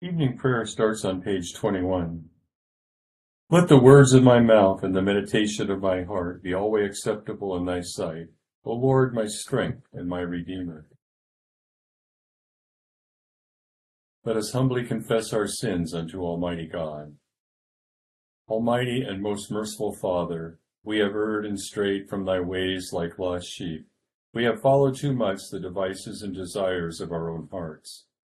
Evening prayer starts on page 21. Let the words of my mouth and the meditation of my heart be always acceptable in thy sight, O Lord, my strength and my redeemer. Let us humbly confess our sins unto Almighty God. Almighty and most merciful Father, we have erred and strayed from thy ways like lost sheep. We have followed too much the devices and desires of our own hearts.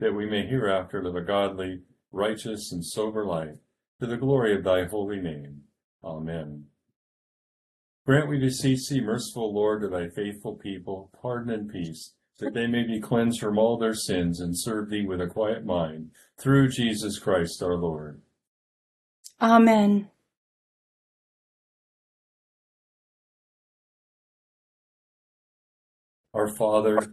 that we may hereafter live a godly, righteous, and sober life, to the glory of thy holy name. Amen. Grant, we beseech thee, merciful Lord, to thy faithful people, pardon and peace, that they may be cleansed from all their sins and serve thee with a quiet mind, through Jesus Christ our Lord. Amen. Our Father,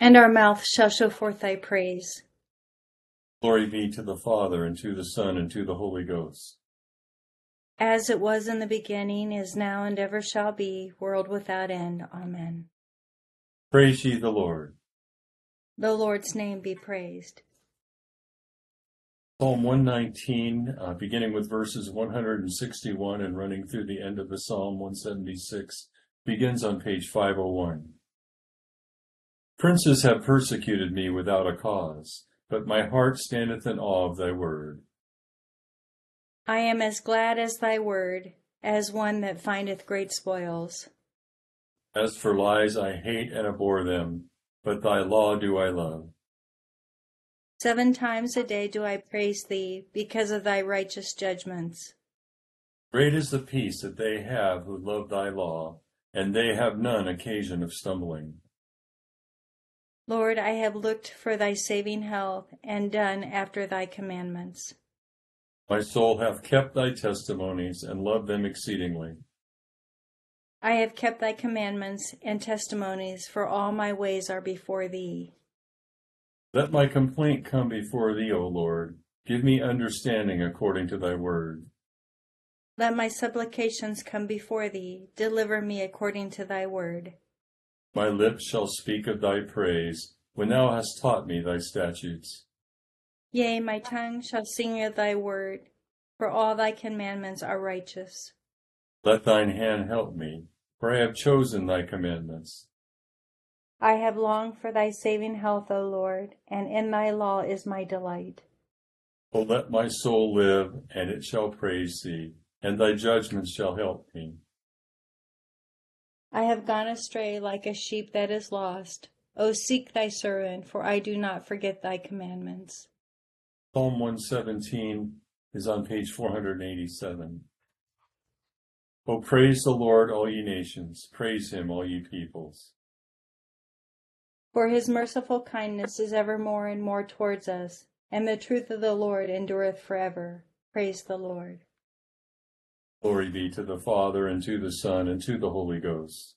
and our mouth shall show forth thy praise. Glory be to the Father, and to the Son, and to the Holy Ghost. As it was in the beginning, is now, and ever shall be, world without end. Amen. Praise ye the Lord. The Lord's name be praised. Psalm 119, uh, beginning with verses 161 and running through the end of the Psalm 176, begins on page 501. Princes have persecuted me without a cause, but my heart standeth in awe of thy word. I am as glad as thy word, as one that findeth great spoils. As for lies, I hate and abhor them, but thy law do I love. Seven times a day do I praise thee because of thy righteous judgments. Great is the peace that they have who love thy law, and they have none occasion of stumbling. Lord, I have looked for thy saving health and done after thy commandments. My soul hath kept thy testimonies and loved them exceedingly. I have kept thy commandments and testimonies, for all my ways are before thee. Let my complaint come before thee, O Lord. Give me understanding according to thy word. Let my supplications come before thee. Deliver me according to thy word. My lips shall speak of thy praise, when thou hast taught me thy statutes. Yea, my tongue shall sing of thy word, for all thy commandments are righteous. Let thine hand help me, for I have chosen thy commandments. I have longed for thy saving health, O Lord, and in thy law is my delight. O let my soul live, and it shall praise thee, and thy judgments shall help me. I have gone astray like a sheep that is lost. O seek thy servant, for I do not forget thy commandments. Psalm 117 is on page 487. O praise the Lord, all ye nations. Praise him, all ye peoples. For his merciful kindness is ever more and more towards us, and the truth of the Lord endureth forever. Praise the Lord. Glory be to the Father, and to the Son, and to the Holy Ghost.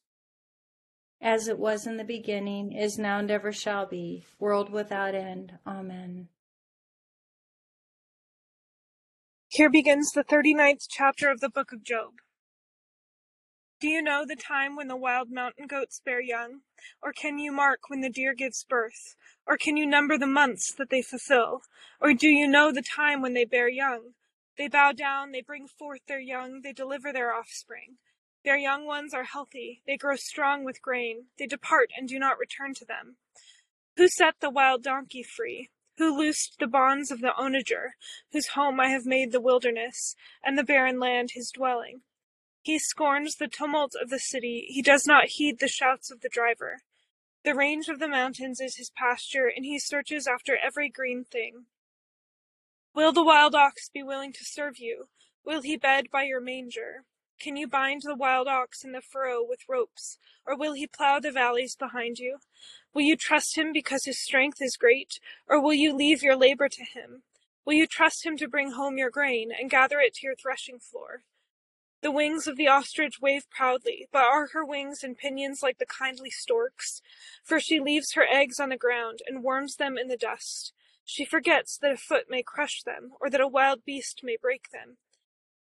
As it was in the beginning, is now, and ever shall be, world without end. Amen. Here begins the thirty-ninth chapter of the book of Job. Do you know the time when the wild mountain goats bear young? Or can you mark when the deer gives birth? Or can you number the months that they fulfill? Or do you know the time when they bear young? They bow down, they bring forth their young, they deliver their offspring. Their young ones are healthy, they grow strong with grain, they depart and do not return to them. Who set the wild donkey free? who loosed the bonds of the onager, whose home I have made the wilderness, and the barren land his dwelling. He scorns the tumult of the city, he does not heed the shouts of the driver. The range of the mountains is his pasture, and he searches after every green thing. Will the wild ox be willing to serve you? Will he bed by your manger? Can you bind the wild ox in the furrow with ropes, or will he plow the valleys behind you? Will you trust him because his strength is great, or will you leave your labor to him? Will you trust him to bring home your grain and gather it to your threshing floor? The wings of the ostrich wave proudly, but are her wings and pinions like the kindly stork's? For she leaves her eggs on the ground and warms them in the dust. She forgets that a foot may crush them, or that a wild beast may break them.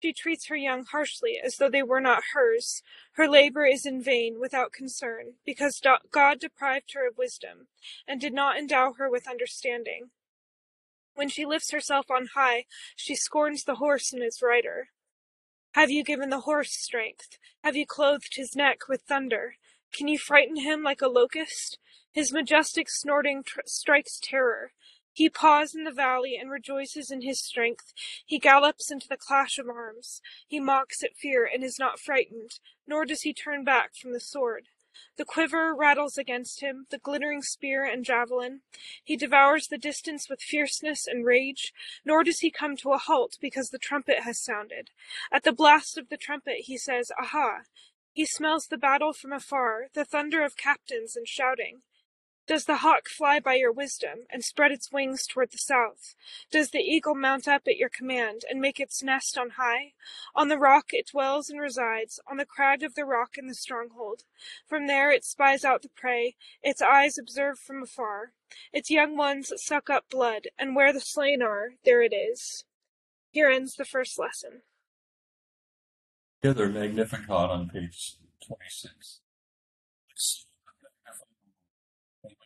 She treats her young harshly, as though they were not hers. Her labor is in vain, without concern, because God deprived her of wisdom, and did not endow her with understanding. When she lifts herself on high, she scorns the horse and its rider. Have you given the horse strength? Have you clothed his neck with thunder? Can you frighten him like a locust? His majestic snorting tr- strikes terror. He paws in the valley and rejoices in his strength. He gallops into the clash of arms. He mocks at fear and is not frightened, nor does he turn back from the sword. The quiver rattles against him, the glittering spear and javelin. He devours the distance with fierceness and rage, nor does he come to a halt because the trumpet has sounded. At the blast of the trumpet he says, Aha! He smells the battle from afar, the thunder of captains and shouting. Does the hawk fly by your wisdom, and spread its wings toward the south? Does the eagle mount up at your command, and make its nest on high? On the rock it dwells and resides, on the crag of the rock in the stronghold. From there it spies out the prey, its eyes observe from afar. Its young ones suck up blood, and where the slain are, there it is. Here ends the first lesson. Together, Magnificat on page 26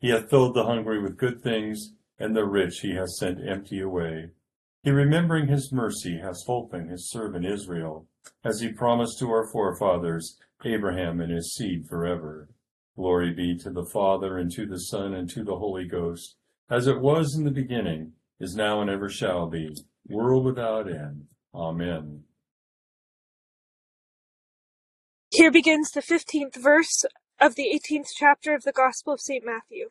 He hath filled the hungry with good things, and the rich he hath sent empty away. He, remembering his mercy, has holpen his servant Israel, as he promised to our forefathers, Abraham and his seed forever. Glory be to the Father, and to the Son, and to the Holy Ghost, as it was in the beginning, is now, and ever shall be, world without end. Amen. Here begins the fifteenth verse of the eighteenth chapter of the Gospel of St. Matthew.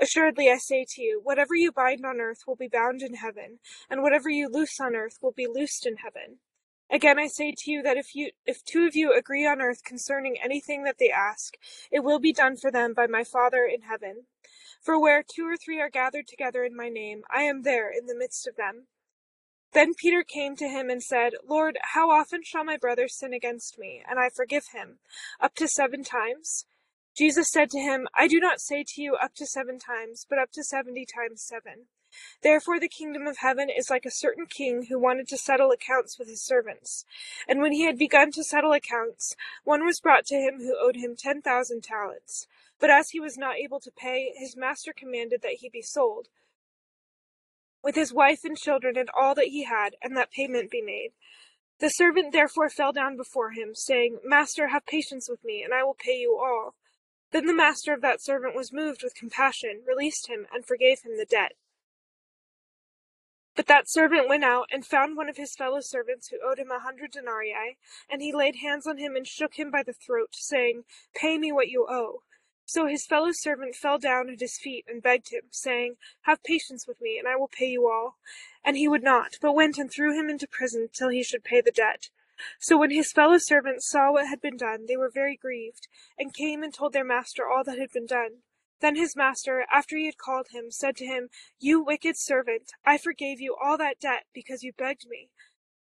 Assuredly I say to you, whatever you bind on earth will be bound in heaven, and whatever you loose on earth will be loosed in heaven. Again I say to you that if you if two of you agree on earth concerning anything that they ask, it will be done for them by my Father in heaven. For where two or three are gathered together in my name, I am there in the midst of them. Then Peter came to him and said, Lord, how often shall my brother sin against me, and I forgive him? Up to seven times? Jesus said to him, I do not say to you up to seven times, but up to seventy times seven. Therefore the kingdom of heaven is like a certain king who wanted to settle accounts with his servants. And when he had begun to settle accounts, one was brought to him who owed him ten thousand talents. But as he was not able to pay, his master commanded that he be sold, with his wife and children and all that he had, and that payment be made. The servant therefore fell down before him, saying, Master, have patience with me, and I will pay you all. Then the master of that servant was moved with compassion, released him, and forgave him the debt. But that servant went out and found one of his fellow servants who owed him a hundred denarii, and he laid hands on him and shook him by the throat, saying, Pay me what you owe. So his fellow servant fell down at his feet and begged him, saying, Have patience with me, and I will pay you all. And he would not, but went and threw him into prison till he should pay the debt. So when his fellow servants saw what had been done, they were very grieved, and came and told their master all that had been done. Then his master, after he had called him, said to him, You wicked servant, I forgave you all that debt because you begged me.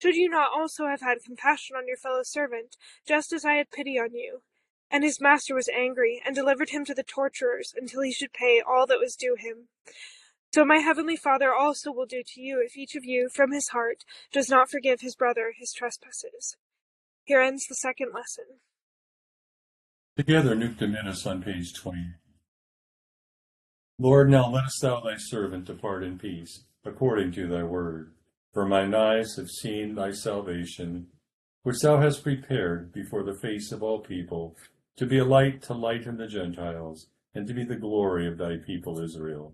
Should you not also have had compassion on your fellow servant, just as I had pity on you? And his master was angry, and delivered him to the torturers until he should pay all that was due him. So my heavenly Father also will do to you if each of you, from his heart, does not forgive his brother his trespasses. Here ends the second lesson. Together, Dimittis on page 20. Lord, now lettest thou thy servant depart in peace, according to thy word. For mine eyes have seen thy salvation, which thou hast prepared before the face of all people, to be a light to lighten the Gentiles, and to be the glory of thy people Israel.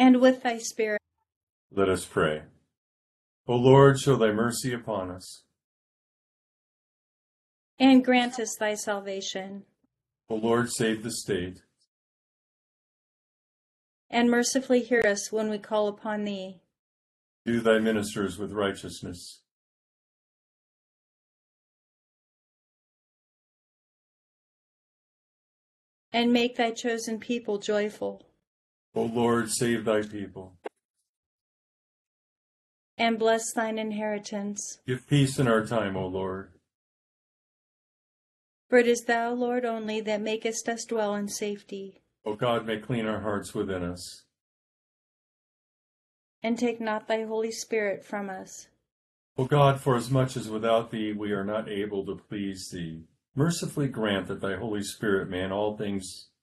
And with thy spirit. Let us pray. O Lord, show thy mercy upon us. And grant us thy salvation. O Lord, save the state. And mercifully hear us when we call upon thee. Do thy ministers with righteousness. And make thy chosen people joyful. O Lord, save thy people. And bless thine inheritance. Give peace in our time, O Lord. For it is thou, Lord, only that makest us dwell in safety. O God, may clean our hearts within us. And take not thy Holy Spirit from us. O God, forasmuch as without thee we are not able to please thee, mercifully grant that thy Holy Spirit may in all things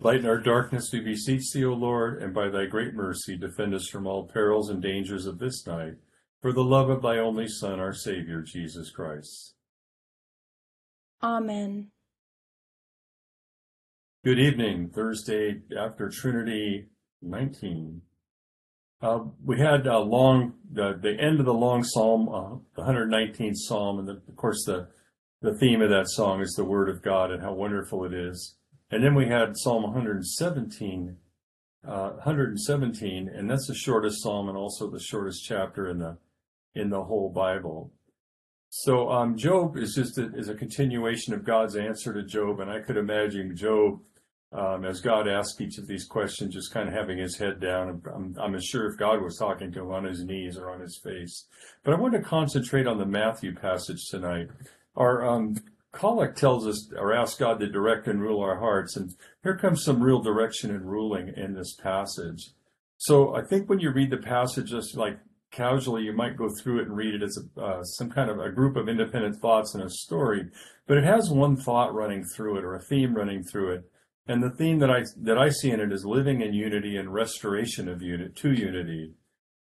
Lighten our darkness, we beseech thee, O Lord, and by thy great mercy defend us from all perils and dangers of this night, for the love of thy only Son, our Savior, Jesus Christ. Amen. Good evening, Thursday after Trinity 19. Uh, we had a long, the, the end of the long psalm, uh, the 119th psalm, and the, of course the, the theme of that song is the Word of God and how wonderful it is. And then we had Psalm 117, uh, 117, and that's the shortest psalm and also the shortest chapter in the in the whole Bible. So um, Job is just a, is a continuation of God's answer to Job, and I could imagine Job um, as God asked each of these questions, just kind of having his head down. I'm, I'm sure if God was talking to him on his knees or on his face. But I want to concentrate on the Matthew passage tonight. Our um, Collect tells us or asks God to direct and rule our hearts, and here comes some real direction and ruling in this passage. So I think when you read the passage, just like casually, you might go through it and read it as a, uh, some kind of a group of independent thoughts in a story, but it has one thought running through it or a theme running through it. And the theme that I that I see in it is living in unity and restoration of unit to unity.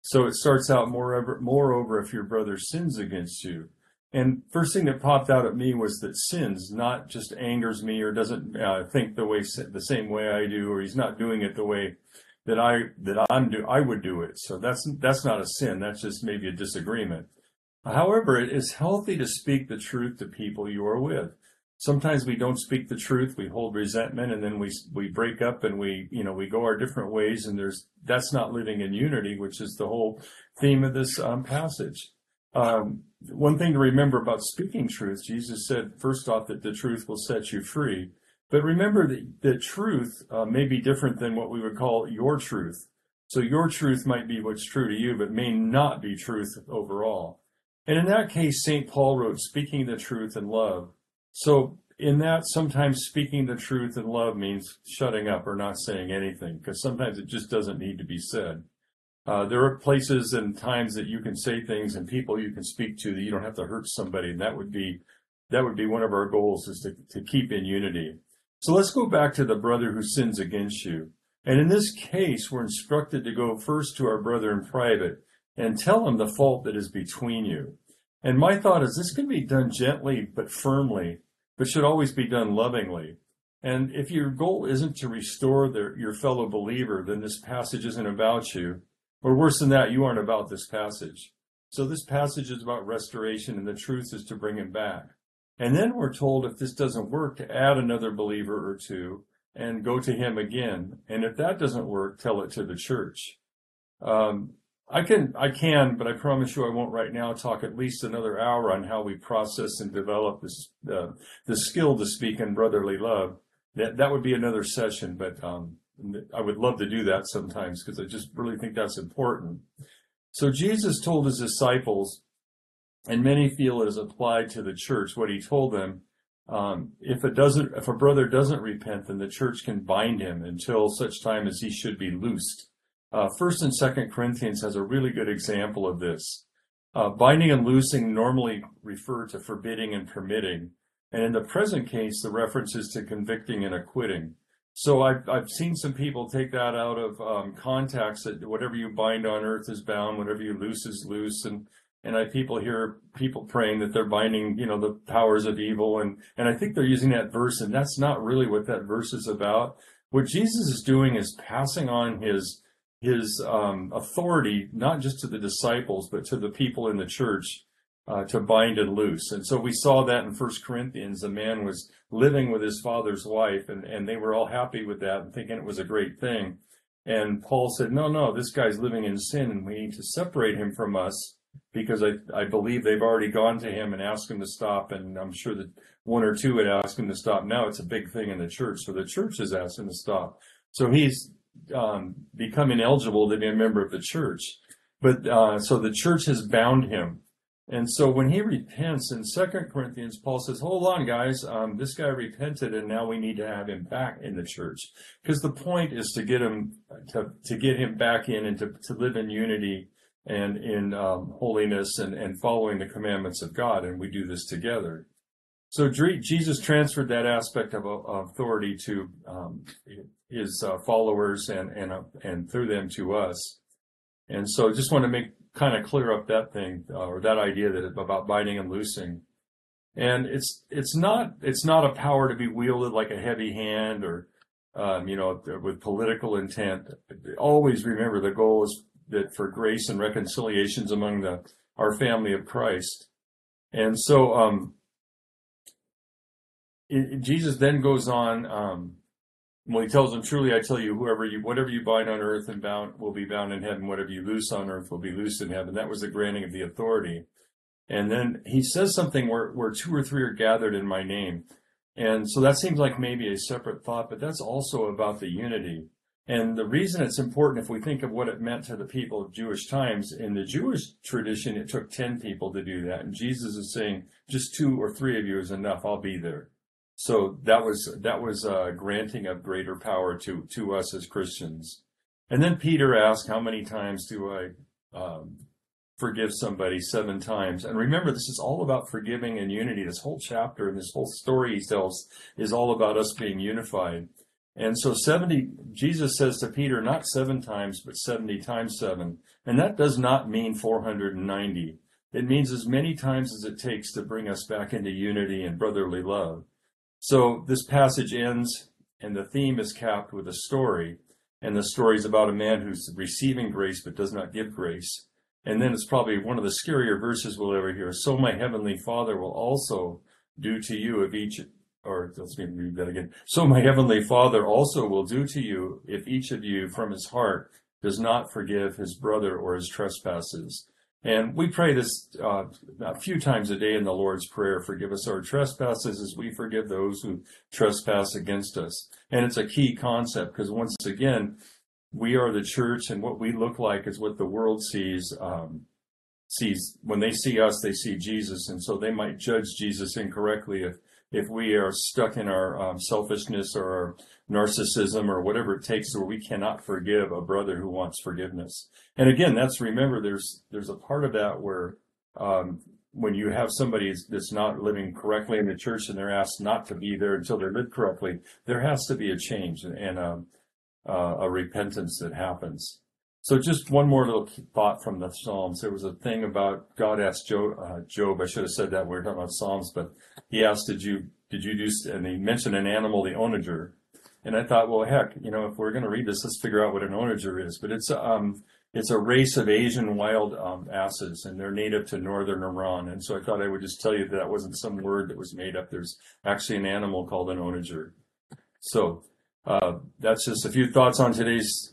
So it starts out moreover, moreover, if your brother sins against you. And first thing that popped out at me was that sins not just angers me or doesn't uh, think the way the same way I do, or he's not doing it the way that I that I'm do I would do it. So that's that's not a sin. That's just maybe a disagreement. However, it is healthy to speak the truth to people you are with. Sometimes we don't speak the truth. We hold resentment, and then we we break up, and we you know we go our different ways. And there's that's not living in unity, which is the whole theme of this um, passage. Um, one thing to remember about speaking truth, Jesus said first off that the truth will set you free. But remember that the truth uh, may be different than what we would call your truth. So your truth might be what's true to you, but may not be truth overall. And in that case, St. Paul wrote, speaking the truth in love. So in that, sometimes speaking the truth in love means shutting up or not saying anything, because sometimes it just doesn't need to be said. Uh, there are places and times that you can say things and people you can speak to that you don't have to hurt somebody, and that would be that would be one of our goals is to, to keep in unity. So let's go back to the brother who sins against you. And in this case, we're instructed to go first to our brother in private and tell him the fault that is between you. And my thought is this can be done gently but firmly, but should always be done lovingly. And if your goal isn't to restore your fellow believer, then this passage isn't about you. Or worse than that, you aren't about this passage. So this passage is about restoration, and the truth is to bring him back. And then we're told if this doesn't work, to add another believer or two and go to him again. And if that doesn't work, tell it to the church. Um, I can, I can, but I promise you I won't right now talk at least another hour on how we process and develop this, uh, the skill to speak in brotherly love. That, that would be another session, but, um, I would love to do that sometimes because I just really think that's important. So Jesus told his disciples, and many feel it is applied to the church, what he told them, um, if doesn't, if a brother doesn't repent, then the church can bind him until such time as he should be loosed. Uh, First and Second Corinthians has a really good example of this. Uh, binding and loosing normally refer to forbidding and permitting, and in the present case, the reference is to convicting and acquitting. So I've I've seen some people take that out of um, context that whatever you bind on earth is bound, whatever you loose is loose, and and I people hear people praying that they're binding, you know, the powers of evil, and and I think they're using that verse, and that's not really what that verse is about. What Jesus is doing is passing on his his um, authority not just to the disciples but to the people in the church uh, to bind and loose. And so we saw that in First Corinthians. The man was living with his father's wife, and, and they were all happy with that and thinking it was a great thing. And Paul said, No, no, this guy's living in sin, and we need to separate him from us because I, I believe they've already gone to him and asked him to stop. And I'm sure that one or two had asked him to stop. Now it's a big thing in the church. So the church has asked him to stop. So he's um, become ineligible to be a member of the church. But uh, so the church has bound him and so when he repents in Second Corinthians, Paul says, hold on, guys, um, this guy repented and now we need to have him back in the church. Because the point is to get him, to, to get him back in and to, to live in unity and in um, holiness and, and following the commandments of God. And we do this together. So Jesus transferred that aspect of, of authority to um, his uh, followers and, and, uh, and through them to us. And so I just want to make kind of clear up that thing uh, or that idea that about binding and loosing. And it's it's not it's not a power to be wielded like a heavy hand or um, you know with political intent. Always remember the goal is that for grace and reconciliations among the our family of Christ. And so um, it, Jesus then goes on um, well, he tells them, truly I tell you, whoever you, whatever you bind on earth and bound will be bound in heaven. Whatever you loose on earth will be loosed in heaven. That was the granting of the authority. And then he says something where, where two or three are gathered in my name. And so that seems like maybe a separate thought, but that's also about the unity. And the reason it's important, if we think of what it meant to the people of Jewish times, in the Jewish tradition, it took 10 people to do that. And Jesus is saying, just two or three of you is enough. I'll be there. So that was that was uh, granting of greater power to to us as Christians. And then Peter asked, "How many times do I um, forgive somebody? Seven times." And remember, this is all about forgiving and unity. This whole chapter and this whole story he tells is all about us being unified. And so 70, Jesus says to Peter, not seven times, but 70 times seven. And that does not mean 490. It means as many times as it takes to bring us back into unity and brotherly love. So this passage ends and the theme is capped with a story. and the story is about a man who's receiving grace but does not give grace. And then it's probably one of the scarier verses we'll ever hear. So my heavenly Father will also do to you if each, or let's read that again. So my heavenly Father also will do to you if each of you from his heart does not forgive his brother or his trespasses. And we pray this uh, a few times a day in the Lord's Prayer. Forgive us our trespasses as we forgive those who trespass against us. And it's a key concept because once again, we are the church, and what we look like is what the world sees. Um, sees when they see us, they see Jesus, and so they might judge Jesus incorrectly if if we are stuck in our um, selfishness or our narcissism or whatever it takes where we cannot forgive a brother who wants forgiveness. And again, that's remember there's there's a part of that where um, when you have somebody that's not living correctly in the church and they're asked not to be there until they're lived correctly, there has to be a change and um, uh, a repentance that happens. So just one more little thought from the Psalms. There was a thing about God asked Job, uh, Job I should have said that we were talking about Psalms, but he asked, did you, did you do, and he mentioned an animal, the onager. And I thought, well, heck, you know, if we're going to read this, let's figure out what an onager is. But it's, um, it's a race of Asian wild um, asses, and they're native to northern Iran. And so I thought I would just tell you that that wasn't some word that was made up. There's actually an animal called an onager. So uh, that's just a few thoughts on today's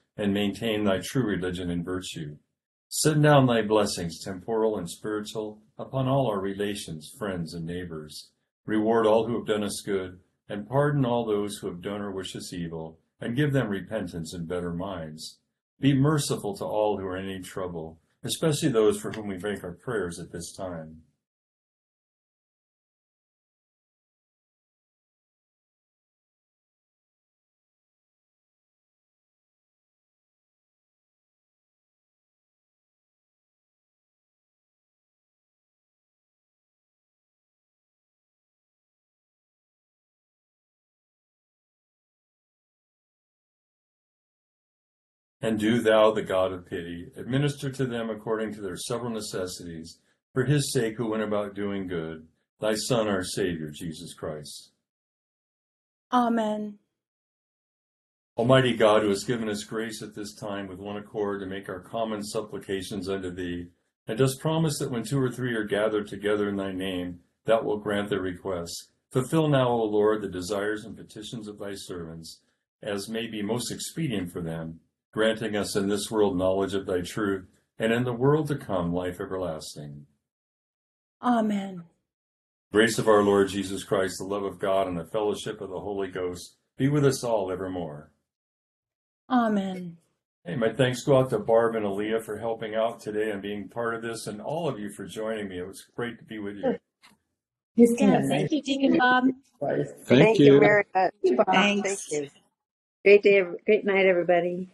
and maintain thy true religion and virtue. Send down thy blessings, temporal and spiritual, upon all our relations, friends, and neighbors. Reward all who have done us good, and pardon all those who have done or wish us evil, and give them repentance and better minds. Be merciful to all who are in any trouble, especially those for whom we make our prayers at this time. And do thou, the God of pity, administer to them according to their several necessities, for his sake who went about doing good, thy Son, our Savior, Jesus Christ. Amen. Almighty God, who has given us grace at this time with one accord to make our common supplications unto thee, and dost promise that when two or three are gathered together in thy name, thou wilt grant their requests. Fulfill now, O Lord, the desires and petitions of thy servants, as may be most expedient for them granting us in this world knowledge of thy truth, and in the world to come life everlasting. Amen. Grace of our Lord Jesus Christ, the love of God, and the fellowship of the Holy Ghost be with us all evermore. Amen. Hey, my thanks go out to Barb and Aaliyah for helping out today and being part of this, and all of you for joining me. It was great to be with you. Yeah, thank you, Deacon Bob. Thank, Thank you you. very much. Thanks. Thank you. Great day, great night, everybody.